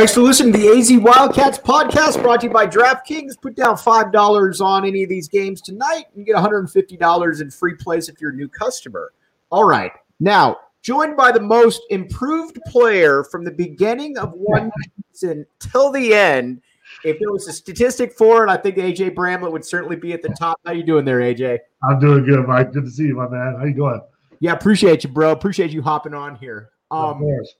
Thanks for listening to the AZ Wildcats podcast brought to you by DraftKings. Put down $5 on any of these games tonight and get $150 in free plays if you're a new customer. All right. Now, joined by the most improved player from the beginning of one season till the end. If there was a statistic for it, I think AJ Bramlett would certainly be at the top. How you doing there, AJ? I'm doing good, Mike. Good to see you, my man. How you doing? Yeah, appreciate you, bro. Appreciate you hopping on here. Um, of course.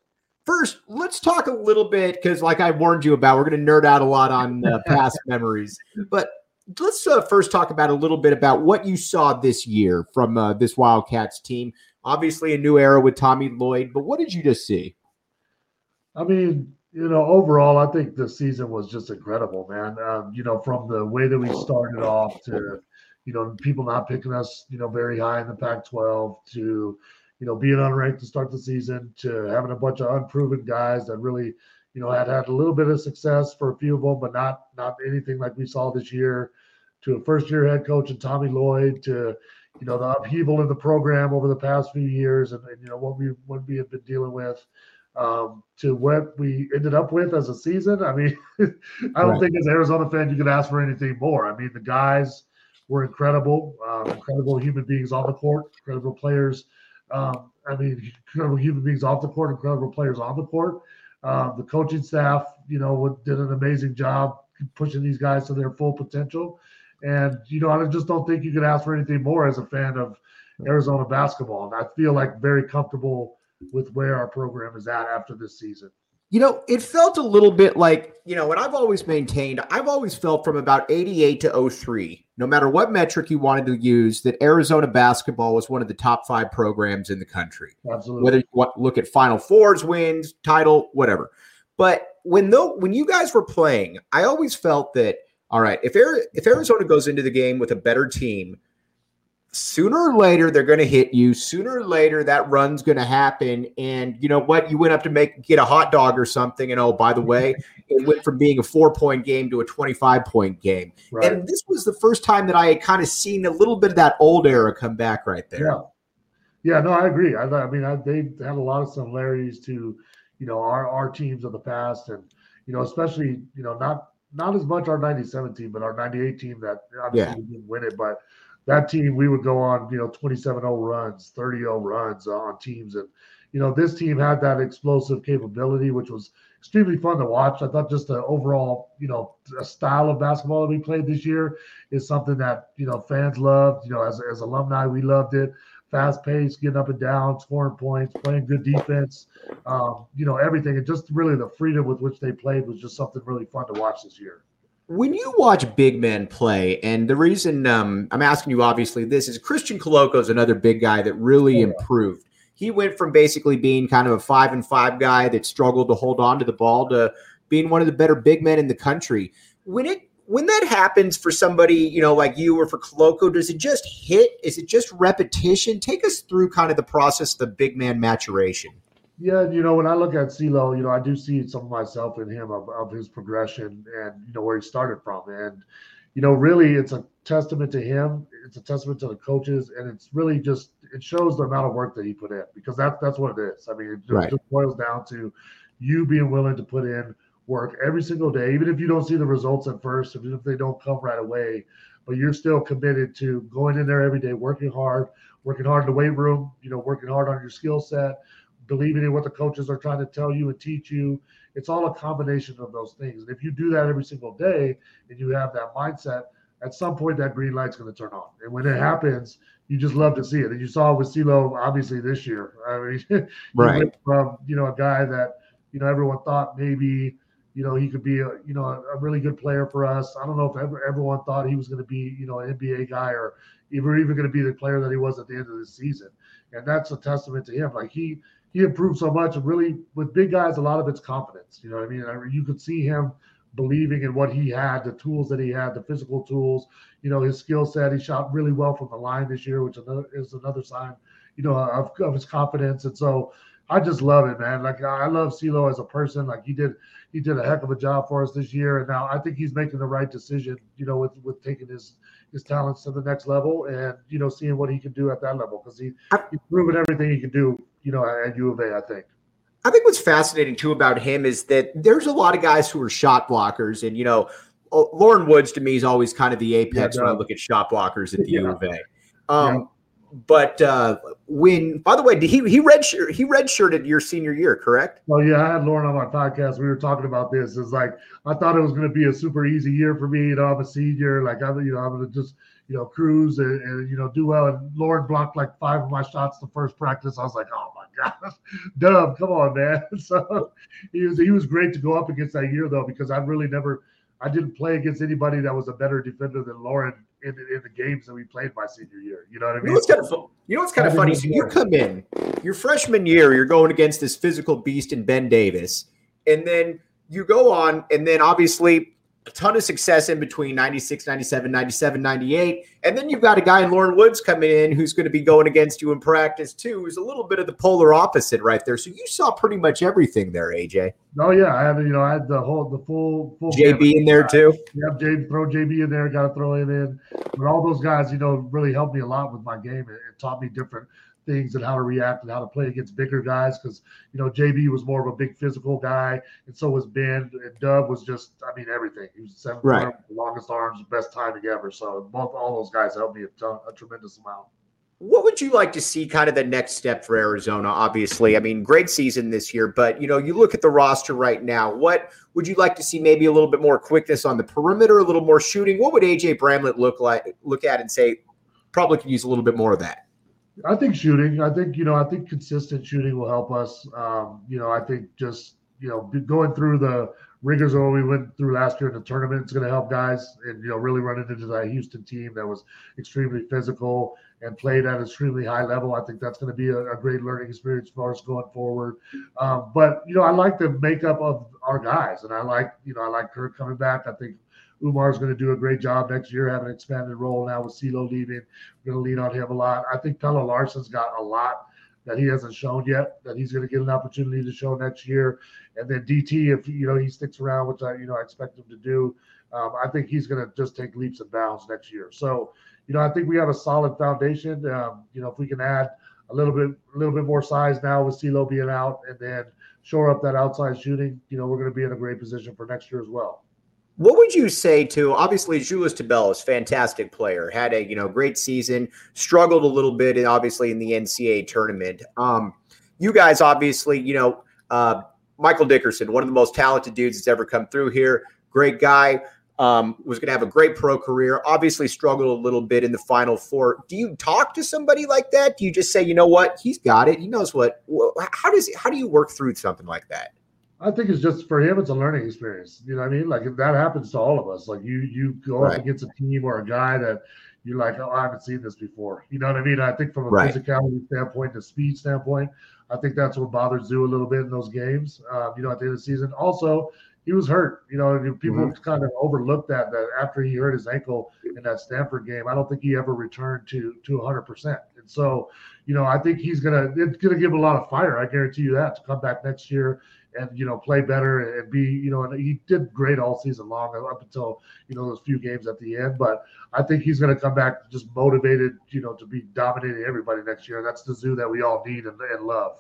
First, let's talk a little bit because, like I warned you about, we're going to nerd out a lot on uh, past memories. But let's uh, first talk about a little bit about what you saw this year from uh, this Wildcats team. Obviously, a new era with Tommy Lloyd, but what did you just see? I mean, you know, overall, I think the season was just incredible, man. Um, you know, from the way that we started off to, you know, people not picking us, you know, very high in the Pac 12 to, you know, being unranked to start the season to having a bunch of unproven guys that really, you know, had had a little bit of success for a few of them, but not not anything like we saw this year. To a first year head coach and Tommy Lloyd, to you know the upheaval in the program over the past few years, and, and you know what we what we have been dealing with. Um, to what we ended up with as a season. I mean, I don't right. think as an Arizona fan you could ask for anything more. I mean, the guys were incredible, um, incredible human beings on the court, incredible players um, I mean, incredible human beings off the court, incredible players on the court. Um, the coaching staff, you know, did an amazing job pushing these guys to their full potential. And you know, I just don't think you could ask for anything more as a fan of Arizona basketball. And I feel like very comfortable with where our program is at after this season. You know, it felt a little bit like, you know, and I've always maintained, I've always felt from about 88 to 03, no matter what metric you wanted to use, that Arizona basketball was one of the top five programs in the country. Absolutely. Whether you look at Final Fours wins, title, whatever. But when though when you guys were playing, I always felt that, all right, if if Arizona goes into the game with a better team, sooner or later they're going to hit you. Sooner or later that run's going to happen. And you know what? You went up to make get a hot dog or something and oh by the way it went from being a four point game to a 25 point game. Right. and this was the first time that i had kind of seen a little bit of that old era come back right there. Yeah. Yeah no i agree. I, I mean I, they had a lot of similarities to you know our our teams of the past. And you know especially you know not not as much our 97 team but our 98 team that obviously yeah. didn't win it. But that team we would go on you know 27-0 runs 30-0 runs on teams and you know this team had that explosive capability which was extremely fun to watch i thought just the overall you know style of basketball that we played this year is something that you know fans loved you know as, as alumni we loved it fast pace, getting up and down, scoring points, playing good defense, um, you know, everything. And just really the freedom with which they played was just something really fun to watch this year. When you watch big men play, and the reason um, I'm asking you obviously this is Christian Koloko is another big guy that really oh, improved. He went from basically being kind of a five and five guy that struggled to hold on to the ball to being one of the better big men in the country. When it when that happens for somebody, you know, like you or for Koloko, does it just hit? Is it just repetition? Take us through kind of the process of the big man maturation. Yeah, you know, when I look at CeeLo, you know, I do see some of myself in him of, of his progression and you know where he started from. And, you know, really it's a testament to him, it's a testament to the coaches, and it's really just it shows the amount of work that he put in because that's that's what it is. I mean, it just, right. just boils down to you being willing to put in work every single day, even if you don't see the results at first, even if they don't come right away, but you're still committed to going in there every day, working hard, working hard in the weight room, you know, working hard on your skill set, believing in what the coaches are trying to tell you and teach you. It's all a combination of those things. And if you do that every single day and you have that mindset, at some point that green light's going to turn on. And when it happens, you just love to see it. And you saw with CeeLo obviously this year. I mean, right from you know a guy that you know everyone thought maybe you know, he could be a you know a, a really good player for us. I don't know if ever, everyone thought he was going to be you know an NBA guy or even even going to be the player that he was at the end of the season. And that's a testament to him. Like he he improved so much. And really, with big guys, a lot of it's confidence. You know what I mean? I you could see him believing in what he had, the tools that he had, the physical tools. You know, his skill set. He shot really well from the line this year, which is another sign, you know, of, of his confidence. And so I just love it, man. Like I love CeeLo as a person. Like he did, he did a heck of a job for us this year, and now I think he's making the right decision. You know, with with taking his his talents to the next level, and you know, seeing what he can do at that level because he he's proven everything he can do. You know, at U of A, I think. I think what's fascinating too about him is that there's a lot of guys who are shot blockers, and you know, Loren Woods to me is always kind of the apex yeah, no. when I look at shot blockers at the yeah. U of A. Um, yeah but uh, when, by the way, did he he red shirt, he redshirted your senior year, correct? Well, yeah, I had Loren on my podcast. We were talking about this. It's like I thought it was going to be a super easy year for me. You know, I'm a senior. Like I'm, you know, I'm going to just you know cruise and, and, you know do well. And Loren blocked like five of my shots the first practice. I was like, oh my god, Dub, come on, man. So he was he was great to go up against that year though because I really never I didn't play against anybody that was a better defender than Loren in, in the games that we played my senior year. You know what I mean? You know what's kind of, you know what's kind of funny? So you come in your freshman year, you're going against this physical beast in Ben Davis, and then you go on, and then obviously a ton of success in between 96, 97, 97, 98. And then you've got a guy in Loren Woods coming in who's going to be going against you in practice too, who's a little bit of the polar opposite right there. So you saw pretty much everything there, AJ. Oh yeah, I had you know I had the whole the full full JB in there too. Yep, JB, throw JB in there, got to throw it in. But all those guys, you know, really helped me a lot with my game. It, it taught me different things and how to react and how to play against bigger guys because you know JB was more of a big physical guy and so was Ben and Dub was just I mean everything he was seven right. arm, longest arms best timing ever so both all those guys helped me a, ton, a tremendous amount. What would you like to see kind of the next step for Arizona? Obviously, I mean, great season this year, but you know, you look at the roster right now. What would you like to see? Maybe a little bit more quickness on the perimeter, a little more shooting. What would AJ Bramlett look like? Look at and say, probably could use a little bit more of that. I think shooting. I think you know. I think consistent shooting will help us. Um, you know, I think just you know going through the rigors of what we went through last year in the tournament is going to help guys, and you know really running into that Houston team that was extremely physical and played at an extremely high level. I think that's going to be a, a great learning experience for us going forward. Um, but you know, I like the makeup of our guys, and I like you know I like Kirk coming back. I think Oumar's going to do a great job next year, have an expanded role now with CeeLo leaving. We're going to lean on him a lot. I think Pelle Larsson's got a lot that he hasn't shown yet that he's going to get an opportunity to show next year. And then DT, if you know he sticks around, which I you know I expect him to do, um, I think he's going to just take leaps and bounds next year. So you know I think we have a solid foundation. Um, you know if we can add a little bit a little bit more size now with CeeLo being out, and then shore up that outside shooting, you know we're going to be in a great position for next year as well. What would you say to obviously Julius Tubelis, fantastic player, had a you know great season, struggled a little bit, and obviously in the NCAA tournament. Um, you guys obviously, you know, uh, Michael Dickerson, one of the most talented dudes that's ever come through here, great guy. Um, was going to have a great pro career. Obviously, struggled a little bit in the Final Four. Do you talk to somebody like that? Do you just say, you know what, he's got it. He knows what. How does how do you work through something like that? I think it's just for him. It's a learning experience. You know what I mean? Like that happens to all of us. Like you you go right. up against a team or a guy that you're like, oh, I haven't seen this before. You know what I mean? I think from a right. physicality standpoint, the speed standpoint, I think that's what bothers Zoo a little bit in those games. Um, you know, at the end of the season. Also, he was hurt. You know, people mm-hmm. kind of overlooked that that after he hurt his ankle in that Stanford game, I don't think he ever returned to to 100. percent And so, you know, I think he's gonna it's gonna give a lot of fire. I guarantee you that to come back next year and you know play better and be you know and he did great all season long up until you know those few games at the end. But i think he's going to come back just motivated you know to be dominating everybody next year. That's the zoo that we all need and, and love.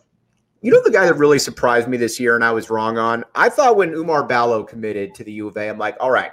You know the guy that really surprised me this year and i was wrong on i thought when Oumar Ballo committed to the u of a i'm like all right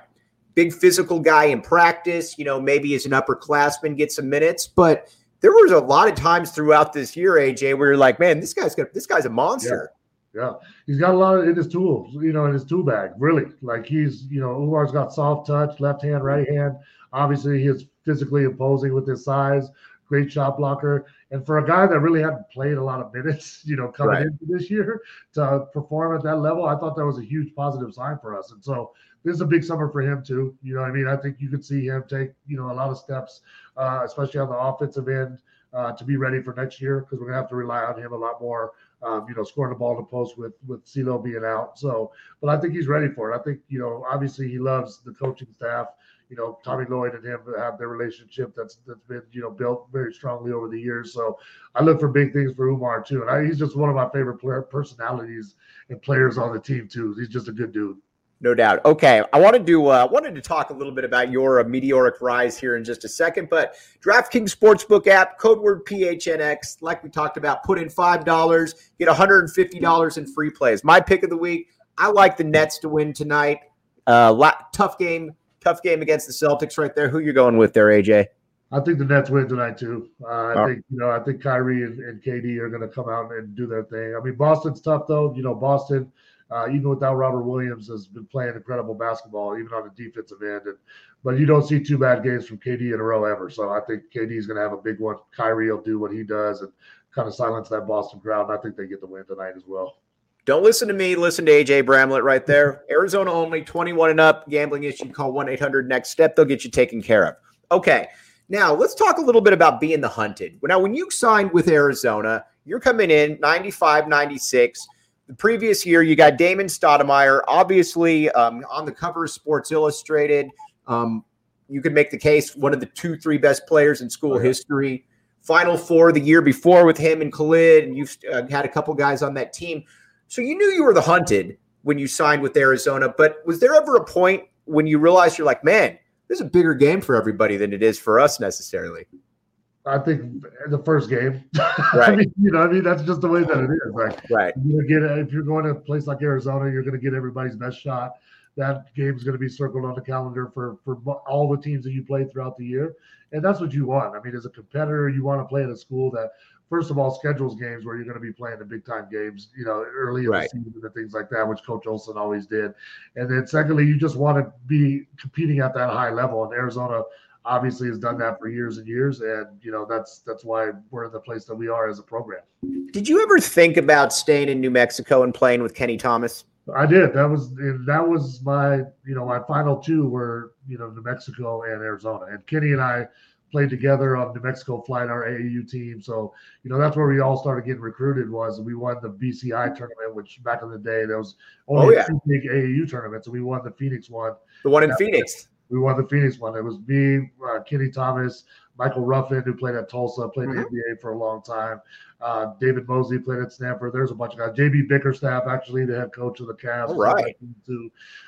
big physical guy in practice you know maybe as an upperclassman get some minutes. But there was a lot of times throughout this year, AJ, where you're like, man, this guy's got this guy's a monster. Yeah, he's got a lot in his tools, you know, in his tool bag. Really, like he's, you know, Oumar's got soft touch, left hand, right hand. Obviously, he's physically imposing with his size. Great shot blocker, and for a guy that really hadn't played a lot of minutes, you know, coming right. into this year to perform at that level, I thought that was a huge positive sign for us. And so this is a big summer for him too. You know, I mean, I think you could see him take, you know, a lot of steps, uh, especially on the offensive end, uh, to be ready for next year because we're gonna have to rely on him a lot more um, you know, scoring the ball in the post with with CeeLo being out. So, but I think he's ready for it. I think you know, obviously he loves the coaching staff. You know, Tommy Lloyd and him have their relationship that's that's been you know built very strongly over the years. So, I look for big things for Oumar too, and I, he's just one of my favorite player personalities and players on the team too. He's just a good dude. No doubt. Okay, I wanted to uh, wanted to talk a little bit about your uh, meteoric rise here in just a second, but DraftKings Sportsbook app, code word PHNX, like we talked about, put in five dollars, get one hundred and fifty dollars in free plays. My pick of the week. I like the Nets to win tonight. Uh, tough game, tough game against the Celtics right there. Who you going with there, AJ? I think the Nets win tonight too. Uh, I oh. think you know I think Kyrie and, and KD are going to come out and do their thing. I mean Boston's tough though. You know Boston uh, even without Robert Williams, has been playing incredible basketball, even on the defensive end. And but you don't see two bad games from KD in a row ever. So I think KD is going to have a big one. Kyrie will do what he does and kind of silence that Boston crowd. And I think they get the win tonight as well. Don't listen to me. Listen to AJ Bramlett right there. Arizona only, 21 and up. Gambling issue. Call 1 800 next step. They'll get you taken care of. Okay. Now let's talk a little bit about being the hunted. Now, when you signed with Arizona, you're coming in 95, 96 the previous year, you got Damon Stoudemire, obviously um, on the cover of Sports Illustrated. Um, you could make the case one of the two, three best players in school oh, yeah. history. Final four the year before with him and Khalid, and you've uh, had a couple guys on that team. So you knew you were the hunted when you signed with Arizona. But was there ever a point when you realized you're like, man, this is a bigger game for everybody than it is for us necessarily? I think the first game. Right. I mean, you know, I mean, that's just the way that it is. Like, right. You're get if you're going to a place like Arizona, you're going to get everybody's best shot. That game is going to be circled on the calendar for for all the teams that you play throughout the year, and that's what you want. I mean, as a competitor, you want to play at a school that, first of all, schedules games where you're going to be playing the big time games, you know, early in right. the season and things like that, which Coach Olson always did. And then secondly, you just want to be competing at that high level. And Arizona obviously has done that for years and years and you know that's that's why we're in the place that we are as a program. Did you ever think about staying in new mexico and playing with kenny thomas? I did. That was that was my you know my final two were you know new mexico and arizona. And kenny and i played together on new mexico flying our aau team. So you know that's where we all started getting recruited was we won the bci mm-hmm. tournament which back in the day there was oh, only oh, yeah. two big aau tournaments and we won the phoenix one. The one in phoenix we won the Phoenix one. It was me, uh, Kenny Thomas, Michael Ruffin, who played at Tulsa, played mm-hmm. the NBA for a long time. Uh, David Mosley played at Stanford. There's a bunch of guys. JB Bickerstaff, actually, the head coach of the Cavs. All right.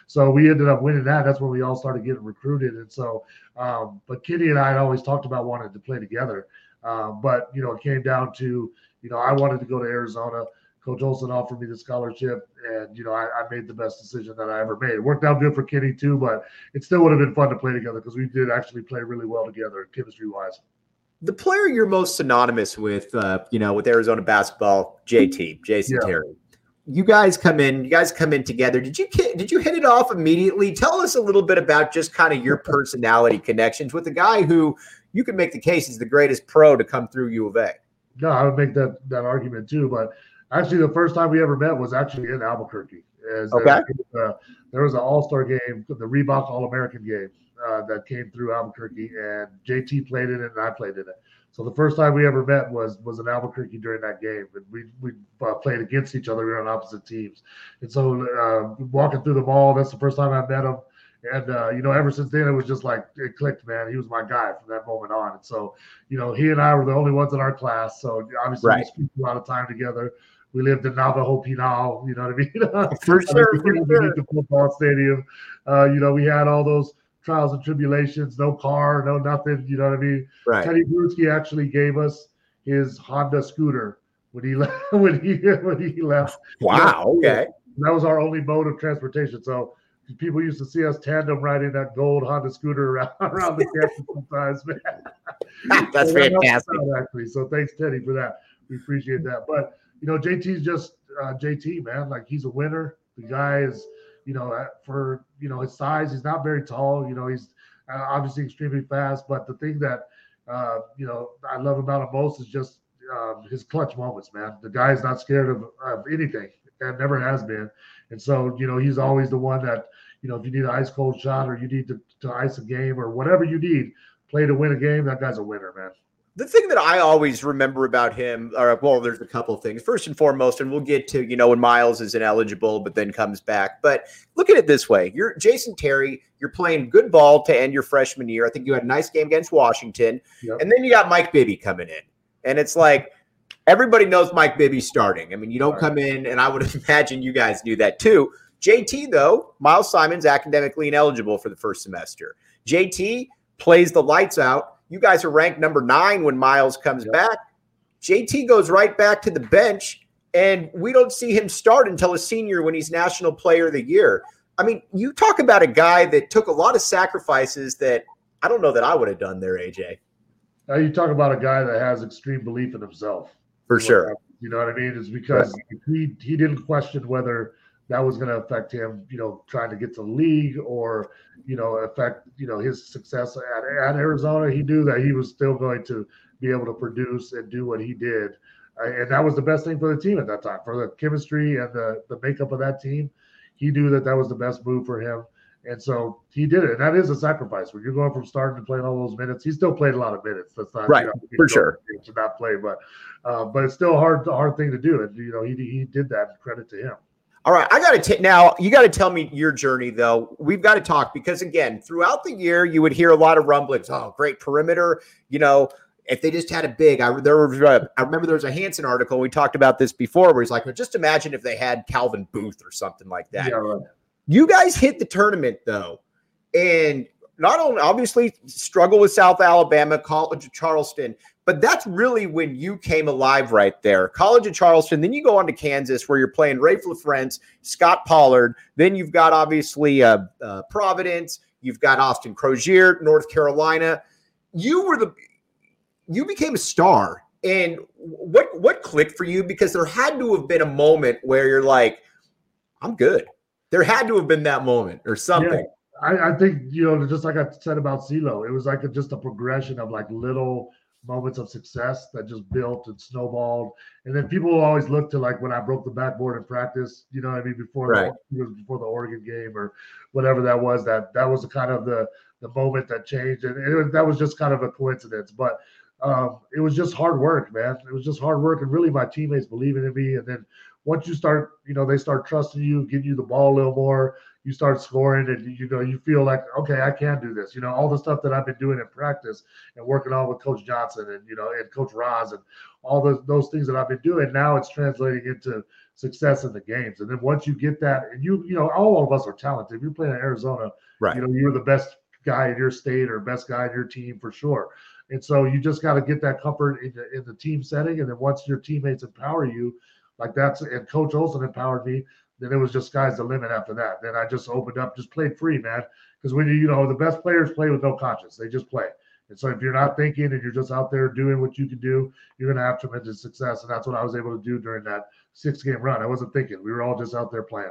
So we ended up winning that. That's when we all started getting recruited. And so, um, but Kenny and I had always talked about wanting to play together. Um, but, you know, it came down to, you know, I wanted to go to Arizona. Coach Olson offered me the scholarship, and you know I, I, made the best decision that I ever made. It worked out good for Kenny too, but it still would have been fun to play together because we did actually play really well together, chemistry wise. The player you're most synonymous with, uh, you know, with Arizona basketball, JT, Jason yeah. Terry. you guys come in, you guys come in together. Did you did you hit it off immediately? Tell us a little bit about just kind of your personality connections with a guy who you could make the case is the greatest pro to come through U of A. No, I would make that that argument too. But actually, the first time we ever met was actually in Albuquerque. As okay. Uh, there was an All Star game, the Reebok All American game uh, that came through Albuquerque, and JT played in it, and I played in it. So the first time we ever met was was in Albuquerque during that game, and we we uh, played against each other. We were on opposite teams, and so uh, walking through the mall, that's the first time I met him. And uh, you know, ever since then, it was just like it clicked, man. He was my guy from that moment on. And so, you know, he and I were the only ones in our class. So obviously, right. we spent a lot of time together. We lived in Navajo Pinal, you know what I mean? For sure, for sure. The football stadium. Uh, you know, we had all those trials and tribulations, no car, no nothing. You know what I mean? Right. Tedy Bruschi actually gave us his Honda scooter when he left. When he when he left. Wow. Okay. That was our only mode of transportation. So people used to see us tandem riding that gold Honda scooter around, around the campus sometimes, man. That's so fantastic. That actually. So thanks, Teddy, for that. We appreciate that. But you know, JT's just uh, JT, man. Like he's a winner. The guy is you know, for you know his size, he's not very tall. You know, he's uh, obviously extremely fast. But the thing that uh, you know I love about him most is just um, his clutch moments, man. The guy is not scared of, of anything and never has been. And so, you know, he's always the one that, you know, if you need an ice cold shot or you need to, to ice a game or whatever you need, play to win a game, that guy's a winner, man the thing that I always remember about him, or well, there's a couple of things. First and foremost, and we'll get to you know when Miles is ineligible, but then comes back. But look at it this way: you're Jason Terry. You're playing good ball to end your freshman year. I think you had a nice game against Washington, yep. and then you got Mike Bibby coming in, and it's like everybody knows Mike Bibby's starting. I mean, you don't right. come in, and I would imagine you guys knew that too. JT though, Miles Simon's academically ineligible for the first semester. JT plays the lights out you guys are ranked number nine when Miles comes yep. back. JT goes right back to the bench, and we don't see him start until a senior when he's National Player of the Year. I mean, you talk about a guy that took a lot of sacrifices that I don't know that I would have done there, AJ. Now uh, you talk about a guy that has extreme belief in himself. For sure. You know what I mean? Is because right. he he didn't question whether that was going to affect him, you know, trying to get to the league or, you know, affect, you know, his success at, at Arizona. He knew that he was still going to be able to produce and do what he did. And that was the best thing for the team at that time, for the chemistry and the, the makeup of that team. He knew that that was the best move for him. And so he did it. And that is a sacrifice. When you're going from starting to playing all those minutes, he still played a lot of minutes. That's not right you know, for sure to not play, but uh, but it's still a hard hard thing to do. And you know, he he did that. Credit to him. All right, I got to take now. You got to tell me your journey, though. We've got to talk because again, throughout the year, you would hear a lot of rumblings. Oh, great perimeter! You know, if they just had a big, I there was. Uh, I remember there was a Hansen article. We talked about this before, where he's like, well, just imagine if they had Calvin Booth or something like that. Yeah, right. You guys hit the tournament though, and not only obviously struggle with South Alabama, College of Charleston, but that's really when you came alive right there. College of Charleston, then you go on to Kansas where you're playing Raef LaFrentz, Scott Pollard. Then you've got obviously uh, uh, Providence. You've got Austin Croshere, North Carolina. You were the you became a star. And what what clicked for you? Because there had to have been a moment where you're like, I'm good. There had to have been that moment or something. Yeah, I, I think you know, just like I said about CeeLo, it was like a, just a progression of like little moments of success that just built and snowballed. And then people always look to like when I broke the backboard in practice, you know I mean, before right. the before the Oregon game or whatever that was, that that was the kind of the the moment that changed. And it, that was just kind of a coincidence. But um, it was just hard work, man. It was just hard work and really my teammates believing in me. And then once you start, you know, they start trusting you, giving you the ball a little more, you start scoring and you know you feel like okay i can do this you know all the stuff that i've been doing in practice and working on with coach johnson and you know and coach Roz and all those those things that i've been doing now it's translating into success in the games. And then once you get that and you you know all of us are talented. If you're playing in arizona right. you know you're the best guy in your state or best guy in your team for sure. And so you just got to get that comfort in the, in the team setting. And then once your teammates empower you like that's and coach olson empowered me then it was just sky's the limit after that. Then I just opened up, just played free, man. Because when you, you know, the best players play with no conscience, they just play. And so if you're not thinking and you're just out there doing what you can do, you're going to have tremendous success. And that's what I was able to do during that six game run. I wasn't thinking. We were all just out there playing.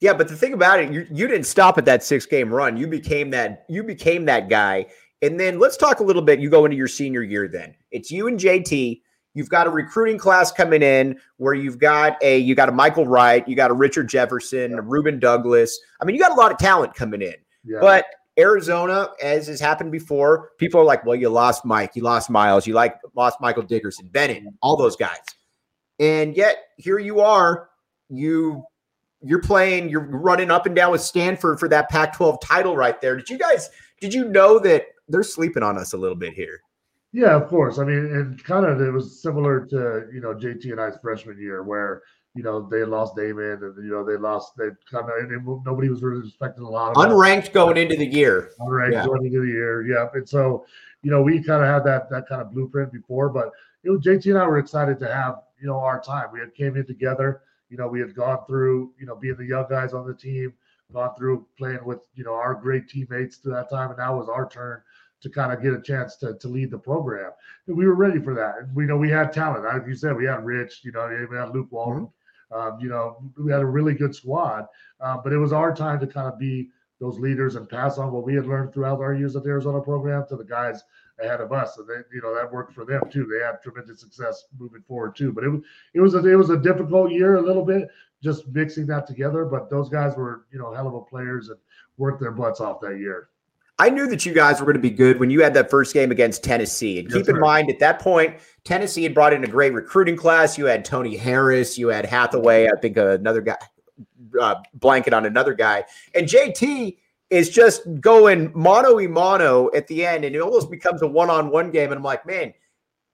Yeah, but the thing about it, you, you didn't stop at that six game run. You became that you became that guy. And then let's talk a little bit. You go into your senior year. Then it's you and JT. You've got a recruiting class coming in where you've got a you got a Michael Wright, you got a Richard Jefferson, yeah. a Ruben Douglas. I mean, you got a lot of talent coming in. Yeah. But Arizona, as has happened before, people are like, "Well, you lost Mike, you lost Miles, you like lost Michael Dickerson, Bennett, all those guys," and yet here you are. You you're playing, you're running up and down with Stanford for that Pac 12 title right there. Did you guys, did you know that they're sleeping on us a little bit here? Yeah, of course. I mean, and kind of it was similar to, you know, JT and I's freshman year where, you know, they lost Damon and, you know, they lost, they kind of, nobody was really expecting a lot of unranked going into the year. Unranked yeah. going into the year. Yeah. And so, you know, we kind of had that, that kind of blueprint before, but it was JT and I were excited to have, you know, our time. We had came in together you know, we had gone through, you know, being the young guys on the team, gone through playing with, you know, our great teammates to that time. And now was our turn to kind of get a chance to, to lead the program. And we were ready for that. We know we had talent. Like you said, we had Rich, you know, we had Luke Walton. Mm-hmm. Um, you know, we had a really good squad, uh, but it was our time to kind of be those leaders and pass on what we had learned throughout our years at the Arizona program to the guys ahead of us. And they, you know, that worked for them too. They had tremendous success moving forward too. But it was it was a it was a difficult year a little bit just mixing that together. But those guys were, you know, hell of a players and worked their butts off that year. I knew that you guys were going to be good when you had that first game against Tennessee. And keep in mind, at that point, Tennessee had brought in a great recruiting class. You had Tony Harris, you had Hathaway, I think another guy, uh, blanket on another guy. And JT is just going mono y mono at the end, and it almost becomes a one on one game. And I'm like, man,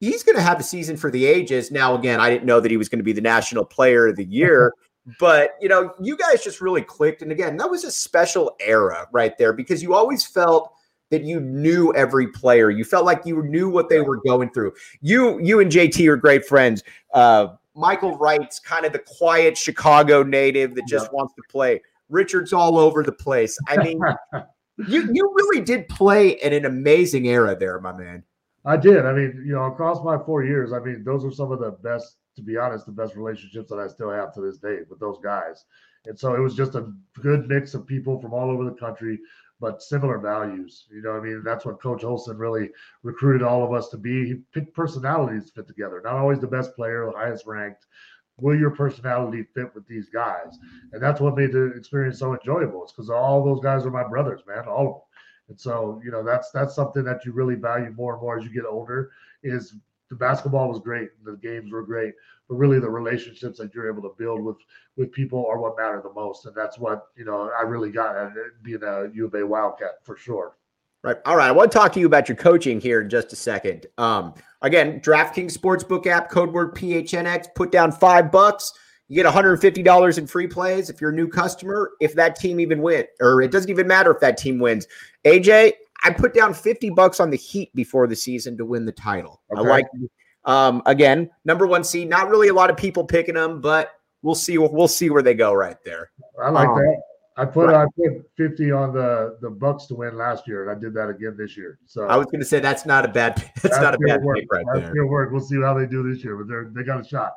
he's going to have a season for the ages. Now, again, I didn't know that he was going to be the national player of the year, but you know, you guys just really clicked. And again, that was a special era right there because you always felt that you knew every player. You felt like you knew what they were going through. You, you and JT are great friends. Uh, Michael Wright's kind of the quiet Chicago native that just wants to play. Richard's all over the place. I mean, you you really did play in an amazing era there, my man. I did. I mean, you know, across my four years, I mean, those are some of the best, to be honest, the best relationships that I still have to this day with those guys. And so it was just a good mix of people from all over the country, but similar values. You know, I mean, that's what Coach Olson really recruited all of us to be. He picked personalities to fit together, not always the best player, the highest ranked, will your personality fit with these guys? And that's what made the experience so enjoyable. It's because all those guys are my brothers, man, all of them. And so, you know, that's that's something that you really value more and more as you get older. Is the basketball was great, the games were great, but really the relationships that you're able to build with with people are what matter the most. And that's what you know I really got at being a U of A Wildcat for sure. Right. All right. I want to talk to you about your coaching here in just a second. Um, again, DraftKings Sportsbook app, code word PHNX, put down five bucks. You get $150 in free plays if you're a new customer, if that team even wins, or it doesn't even matter if that team wins. AJ, I put down 50 bucks on the Heat before the season to win the title. Okay. I like um, again, number one seed. Not really a lot of people picking them, but we'll see. We'll see where they go right there. I like um, that. I put right. I put fifty on the the Bucks to win last year, and I did that again this year. So I was going to say that's not a bad that's, that's not a bad work. pick right that's there. work. We'll see how they do this year, but they're they got a shot.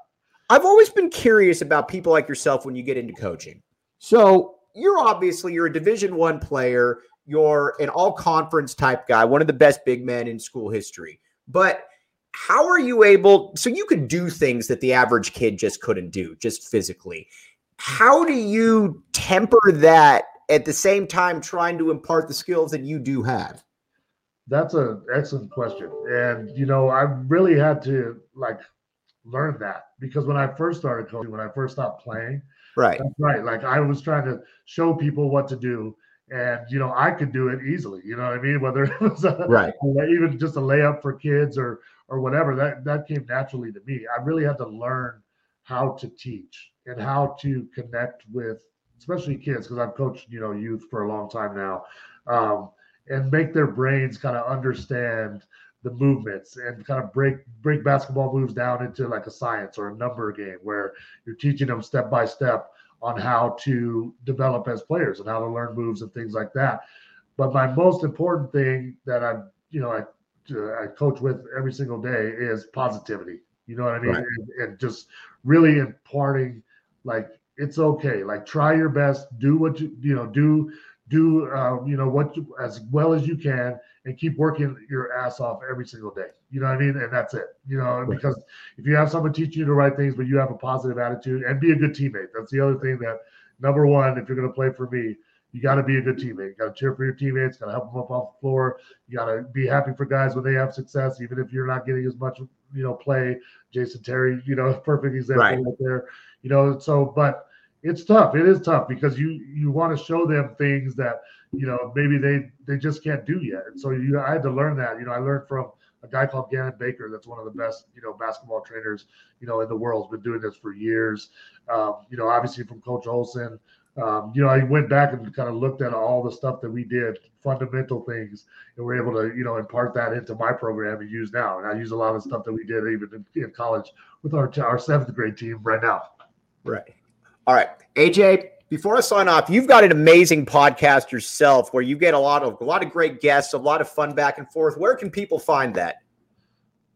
I've always been curious about people like yourself when you get into coaching. So you're obviously you're a Division One player. You're an all conference type guy, one of the best big men in school history. But how are you able? So you could do things that the average kid just couldn't do, just physically how do you temper that at the same time trying to impart the skills that you do have? That's an excellent question. And, you know, I really had to like learn that because when I first started coaching, when I first stopped playing, right, right, like I was trying to show people what to do. And you know, I could do it easily. You know what I mean? Whether it was a, right, even just a layup for kids or or whatever, that that came naturally to me. I really had to learn how to teach and how to connect with especially kids because I've coached you know youth for a long time now, um, and make their brains kind of understand the movements and kind of break break basketball moves down into like a science or a number game where you're teaching them step by step on how to develop as players and how to learn moves and things like that. But my most important thing that I'm you know I uh, I coach with every single day is positivity. You know what I mean? Right. And, and, just really imparting like it's okay. Like try your best, do what you you know do do uh, you know what you, as well as you can and keep working your ass off every single day. You know what i mean? And that's it you know right. because if you have someone teaching you the right things but you have a positive attitude and be a good teammate that's the other thing that number one if you're going to play for me you got to be a good teammate. You got to cheer for your teammates got to help them up off the floor. You got to be happy for guys when they have success even if you're not getting as much you know play. Jason terry you know perfect example right, right there you know so but it's tough. It is tough because you you want to show them things that you know maybe they they just can't do yet. And so you I had to learn that. You know, I learned from a guy called Gannon Baker. That's one of the best you know basketball trainers you know in the world. Has been doing this for years. Um, you know, obviously from Coach Olson. Um, you know, I went back and kind of looked at all the stuff that we did, fundamental things, and we're able to, you know, impart that into my program and use now. And I use a lot of stuff that we did even in, in college with our our seventh grade team right now. Right. All right, AJ. Before I sign off, you've got an amazing podcast yourself, where you get a lot of a lot of great guests, a lot of fun back and forth. Where can people find that?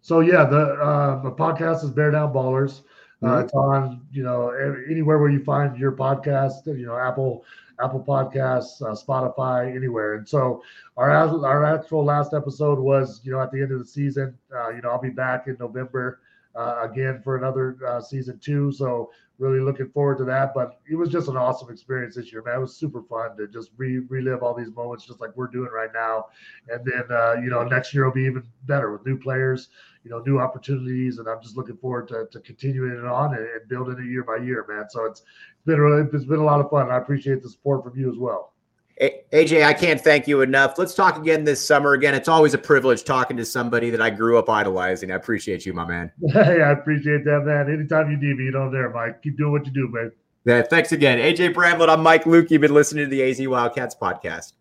So yeah, the uh, the podcast is Bear Down Ballers. Uh, mm-hmm. it's on you know anywhere where you find your podcast. You know Apple Apple Podcasts, uh, Spotify, anywhere. And so our our actual last episode was you know at the end of the season. Uh, you know I'll be back in November uh, again for another uh, season two. So really looking forward to that. But it was just an awesome experience this year, man. It was super fun to just re- relive all these moments, just like we're doing right now. And then uh, you know next year will be even better with new players, you know, new opportunities, and I'm just looking forward to, to continuing it on and, and building it year by year, man. So it's been really, it's been a lot of fun. I appreciate the support from you as well. AJ, I can't thank you enough. Let's talk again this summer. Again, it's always a privilege talking to somebody that I grew up idolizing. I appreciate you, my man. Hey, I appreciate that, man. Anytime you need me, you know, there, Mike. Keep doing what you do, man. Yeah, thanks again. AJ Bramlett, I'm Mike Luke. You've been listening to the AZ Wildcats podcast.